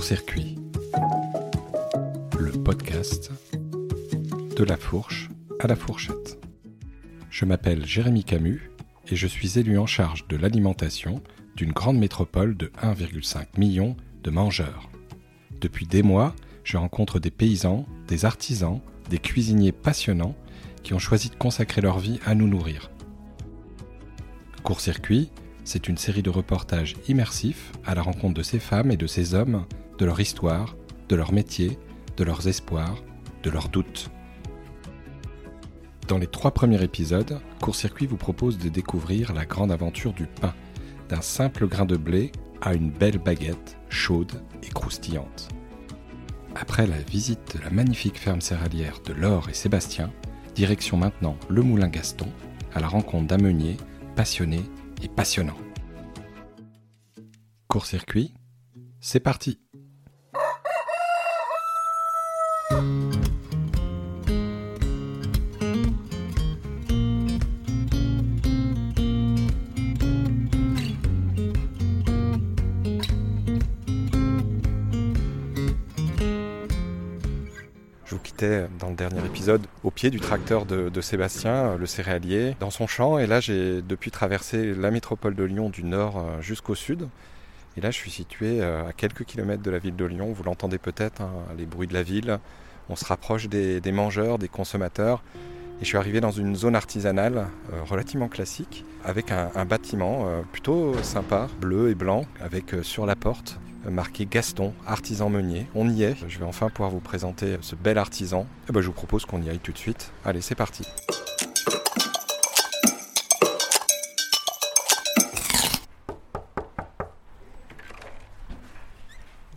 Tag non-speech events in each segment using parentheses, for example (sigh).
Court-circuit, le podcast de la fourche à la fourchette. Je m'appelle Jérémy Camus et je suis élu en charge de l'alimentation d'une grande métropole de 1,5 million de mangeurs. Depuis des mois, je rencontre des paysans, des artisans, des cuisiniers passionnants qui ont choisi de consacrer leur vie à nous nourrir. Court-circuit, c'est une série de reportages immersifs à la rencontre de ces femmes et de ces hommes, de leur histoire, de leur métier, de leurs espoirs, de leurs doutes. Dans les trois premiers épisodes, Court-circuit vous propose de découvrir la grande aventure du pain, d'un simple grain de blé à une belle baguette chaude et croustillante. Après la visite de la magnifique ferme céréalière de Laure et Sébastien, direction maintenant le Moulin Gaston, à la rencontre d'un meunier passionné et passionnant. Court-circuit, c'est parti Dans le dernier épisode au pied du tracteur de, Sébastien, le céréalier, dans son champ. Et là, j'ai depuis traversé la métropole de Lyon du nord euh, jusqu'au sud. Et là, je suis situé euh, à quelques kilomètres de la ville de Lyon. Vous l'entendez peut-être, hein, les bruits de la ville. On se rapproche des, mangeurs, des consommateurs. Et je suis arrivé dans une zone artisanale euh, relativement classique, avec un, bâtiment euh, plutôt sympa, bleu et blanc, avec euh, sur la porte marqué Gaston, artisan meunier. On y est. Je vais enfin pouvoir vous présenter ce bel artisan. Et ben, je vous propose qu'on y aille tout de suite. Allez, c'est parti.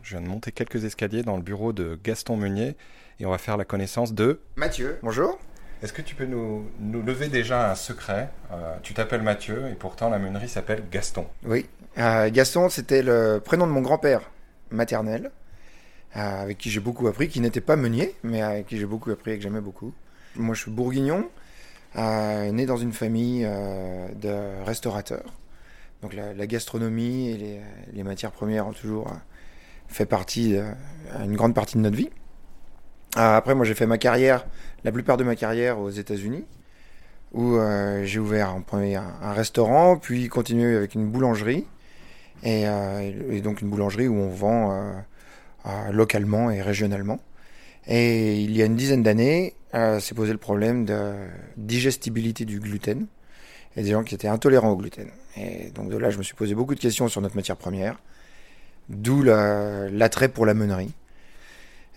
Je viens de monter quelques escaliers dans le bureau de Gaston Meunier et on va faire la connaissance de Mathieu. Bonjour. Est-ce que tu peux nous, nous lever déjà un secret euh, Tu t'appelles Mathieu et pourtant la meunerie s'appelle Gaston. Oui. Euh, Gaston, c'était le prénom de mon grand-père maternel, euh, avec qui j'ai beaucoup appris, qui n'était pas meunier, mais avec qui j'ai beaucoup appris et que j'aimais beaucoup. Moi, je suis bourguignon, né dans une famille de restaurateurs. Donc la, gastronomie et les, matières premières ont toujours fait partie, une grande partie de notre vie. Après, moi, j'ai fait ma carrière, la plupart de ma carrière aux États-Unis où euh, j'ai ouvert en premier un, restaurant, puis continué avec une boulangerie, et, euh, donc une boulangerie où on vend euh, localement et régionalement. Et il y a une dizaine d'années, s'est posé le problème de digestibilité du gluten, et des gens qui étaient intolérants au gluten. Et donc de là, je me suis posé beaucoup de questions sur notre matière première, d'où l'attrait pour la meunerie.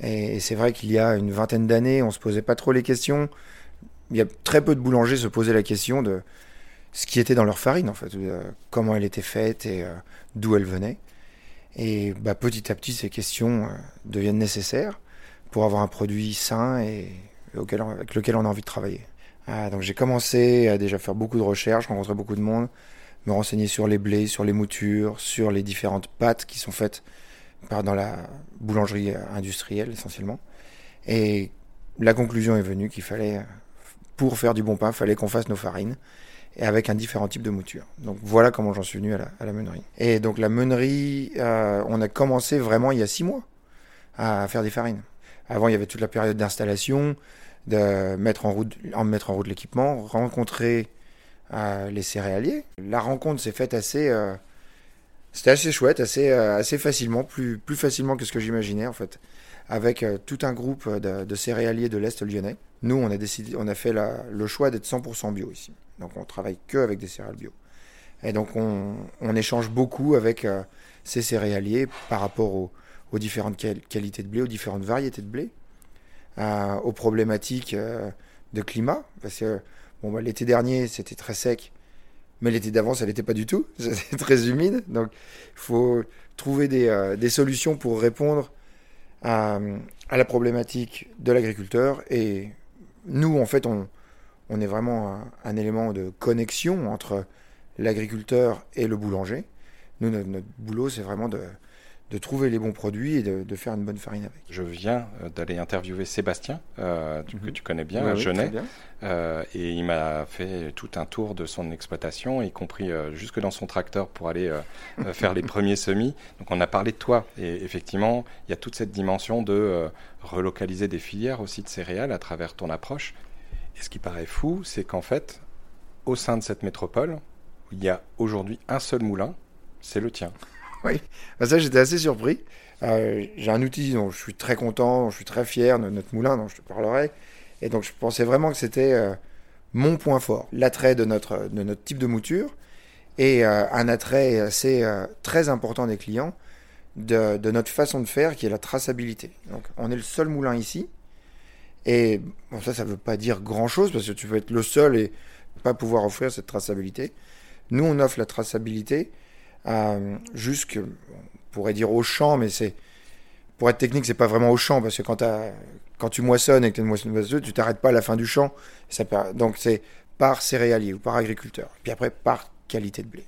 Et c'est vrai qu'il y a une vingtaine d'années, on se posait pas trop les questions il y a très peu de boulangers se posaient la question de ce qui était dans leur farine, en fait, euh, comment elle était faite et euh, d'où elle venait. Et bah, petit à petit, ces questions euh, deviennent nécessaires pour avoir un produit sain et avec lequel on a envie de travailler. Ah, donc j'ai commencé à déjà faire beaucoup de recherches, rencontrer beaucoup de monde, me renseigner sur les blés, sur les moutures, sur les différentes pâtes qui sont faites dans la boulangerie industrielle essentiellement. Et la conclusion est venue qu'il fallait pour faire du bon pain, fallait qu'on fasse nos farines et avec un différent type de mouture. Donc voilà comment j'en suis venu à la, à la, meunerie. Et donc la meunerie, euh, on a commencé vraiment il y a six mois à faire des farines. Avant, il y avait toute la période d'installation, de mettre en route, en mettre en route l'équipement, rencontrer euh, les céréaliers. La rencontre s'est faite assez, euh, c'était assez chouette, assez, euh, facilement, plus, facilement que ce que j'imaginais en fait, avec euh, tout un groupe de, de céréaliers de l'est lyonnais. Nous, on a décidé, on a fait le choix d'être 100% bio ici. Donc, on travaille que avec des céréales bio. Et donc, on, échange beaucoup avec euh, ces céréaliers par rapport aux, différentes quali qualités de blé, aux différentes variétés de blé, euh, aux problématiques euh, de climat. Parce que bon, bah, l'été dernier, c'était très sec, mais l'été d'avant, ça n'était pas du tout. (laughs) C'était très humide. Donc, il faut trouver des, euh, des solutions pour répondre à, la problématique de l'agriculteur et nous, en fait, on, on est vraiment un, élément de connexion entre l'agriculteur et le boulanger. Nous, notre boulot, c'est vraiment de, de trouver les bons produits et de, faire une bonne farine avec. Je viens euh, d'aller interviewer Sébastien, euh, que mhm. tu connais bien, à Genet, euh, et il m'a fait tout un tour de son exploitation, y compris jusque dans son tracteur pour aller faire les (laughs) premiers semis. Donc on a parlé de toi, et effectivement, il y a toute cette dimension de relocaliser des filières aussi de céréales à travers ton approche. Et ce qui paraît fou, c'est qu'en fait, au sein de cette métropole, il y a aujourd'hui un seul moulin, c'est le tien. Oui, bah, ça j'étais assez surpris. Euh, j'ai un outil dont je suis très content, je suis très fier de notre moulin dont je te parlerai. Et donc je pensais vraiment que c'était euh, mon point fort, l'attrait de notre, de notre type de mouture et euh, un attrait assez très important des clients de, de, notre façon de faire qui est la traçabilité. Donc on est le seul moulin ici. Et bon, ça, ça ne veut pas dire grand-chose parce que tu peux être le seul et pas pouvoir offrir cette traçabilité. Nous, on offre la traçabilité euh, jusque, on pourrait dire au champ, mais c'est pour être technique, c'est pas vraiment au champ parce que quand, quand tu moissonnes et que tu as une moissonneuse, tu t'arrêtes pas à la fin du champ. Ça, donc c'est par céréalier ou par agriculteur. Puis après par qualité de blé.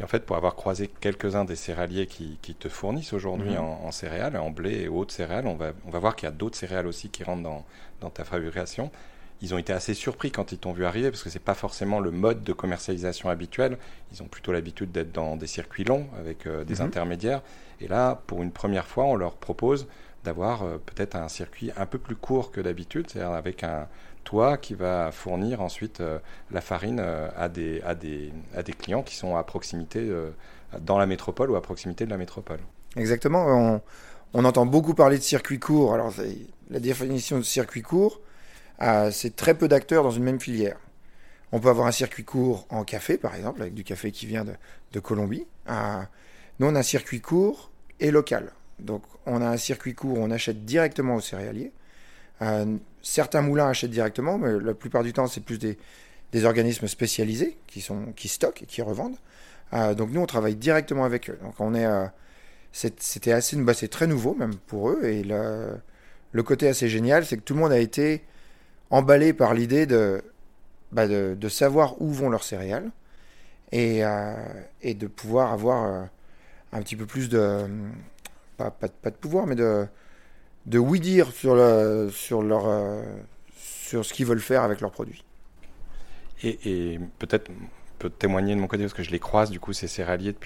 Et en fait, pour avoir croisé quelques-uns des céréaliers qui, te fournissent aujourd'hui mhm. en, céréales, en blé et autres céréales, on va, on va voir qu'il y a d'autres céréales aussi qui rentrent dans, dans ta fabrication ils ont été assez surpris quand ils t'ont vu arriver parce que c'est pas forcément le mode de commercialisation habituel. Ils ont plutôt l'habitude d'être dans des circuits longs avec euh, des mhm. intermédiaires. Et là, pour une première fois, on leur propose d'avoir euh, peut-être un circuit un peu plus court que d'habitude, c'est-à-dire avec un toit qui va fournir ensuite euh, la farine à, des, à, des, à des clients qui sont à proximité dans la métropole ou à proximité de la métropole. Exactement. On, on entend beaucoup parler de circuit court. Alors, la définition de circuit court, c'est très peu d'acteurs dans une même filière. On peut avoir un circuit court en café, par exemple, avec du café qui vient de, Colombie. nous, on a un circuit court et local. Donc, on a un circuit court on achète directement aux céréaliers. certains moulins achètent directement, mais la plupart du temps, c'est plus des, organismes spécialisés qui, sont, qui stockent et qui revendent. donc, nous, on travaille directement avec eux. Donc, on est. c'était assez. Bah, c'est très nouveau, même pour eux. Et le, le côté assez génial, c'est que tout le monde a été emballé par l'idée de, bah de, de, savoir où vont leurs céréales et, euh, de pouvoir avoir euh, un petit peu plus de, pas, pas, de pouvoir, mais de, de oui dire sur, le, sur, leur, euh, sur ce qu'ils veulent faire avec leurs produits. Et, et peut-être peut témoigner de mon côté parce que je les croise du coup ces céréaliers depuis